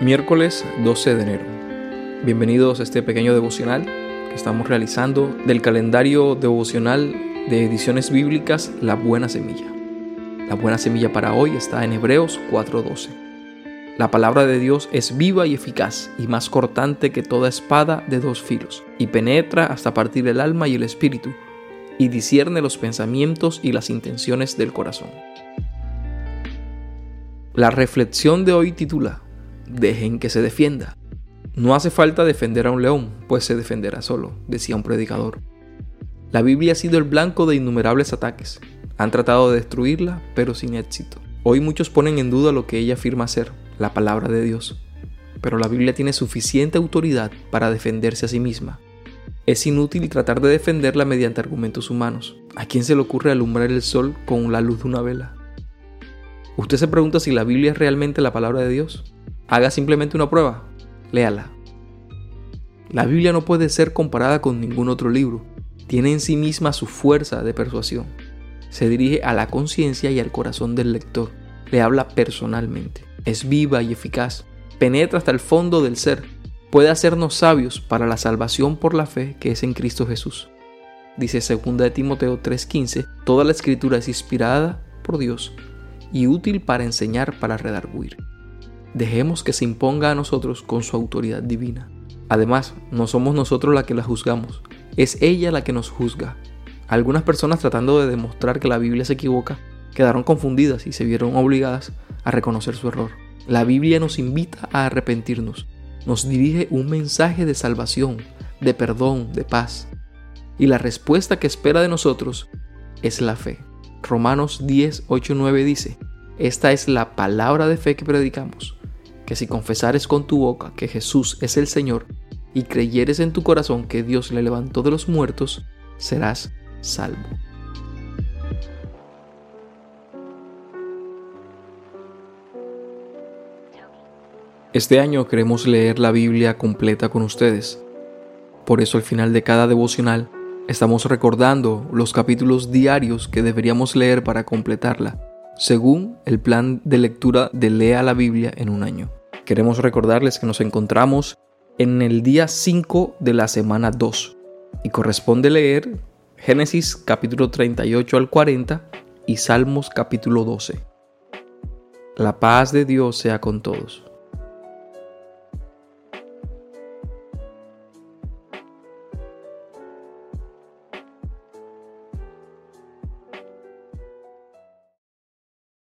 Miércoles 12 de enero. Bienvenidos a este pequeño devocional que estamos realizando del calendario devocional de ediciones bíblicas La Buena Semilla. La Buena Semilla para hoy está en Hebreos 4:12. La palabra de Dios es viva y eficaz y más cortante que toda espada de dos filos y penetra hasta partir el alma y el espíritu y discierne los pensamientos y las intenciones del corazón. La reflexión de hoy titula dejen que se defienda. No hace falta defender a un león, pues se defenderá solo, decía un predicador. La Biblia ha sido el blanco de innumerables ataques. Han tratado de destruirla, pero sin éxito. Hoy muchos ponen en duda lo que ella afirma ser, la palabra de Dios. Pero la Biblia tiene suficiente autoridad para defenderse a sí misma. Es inútil tratar de defenderla mediante argumentos humanos. ¿A quién se le ocurre alumbrar el sol con la luz de una vela? ¿Usted se pregunta si la Biblia es realmente la palabra de Dios? Haga simplemente una prueba, léala. La Biblia no puede ser comparada con ningún otro libro. Tiene en sí misma su fuerza de persuasión. Se dirige a la conciencia y al corazón del lector. Le habla personalmente. Es viva y eficaz. Penetra hasta el fondo del ser. Puede hacernos sabios para la salvación por la fe que es en Cristo Jesús. Dice 2 de Timoteo 3:15, toda la escritura es inspirada por Dios y útil para enseñar, para redarguir. Dejemos que se imponga a nosotros con su autoridad divina. Además, no somos nosotros la que la juzgamos, es ella la que nos juzga. Algunas personas tratando de demostrar que la Biblia se equivoca quedaron confundidas y se vieron obligadas a reconocer su error. La Biblia nos invita a arrepentirnos, nos dirige un mensaje de salvación, de perdón, de paz. Y la respuesta que espera de nosotros es la fe. Romanos 10, 8, 9 dice, esta es la palabra de fe que predicamos que si confesares con tu boca que Jesús es el Señor y creyeres en tu corazón que Dios le levantó de los muertos, serás salvo. Este año queremos leer la Biblia completa con ustedes. Por eso al final de cada devocional estamos recordando los capítulos diarios que deberíamos leer para completarla, según el plan de lectura de Lea la Biblia en un año. Queremos recordarles que nos encontramos en el día 5 de la semana 2 y corresponde leer Génesis capítulo 38 al 40 y Salmos capítulo 12. La paz de Dios sea con todos.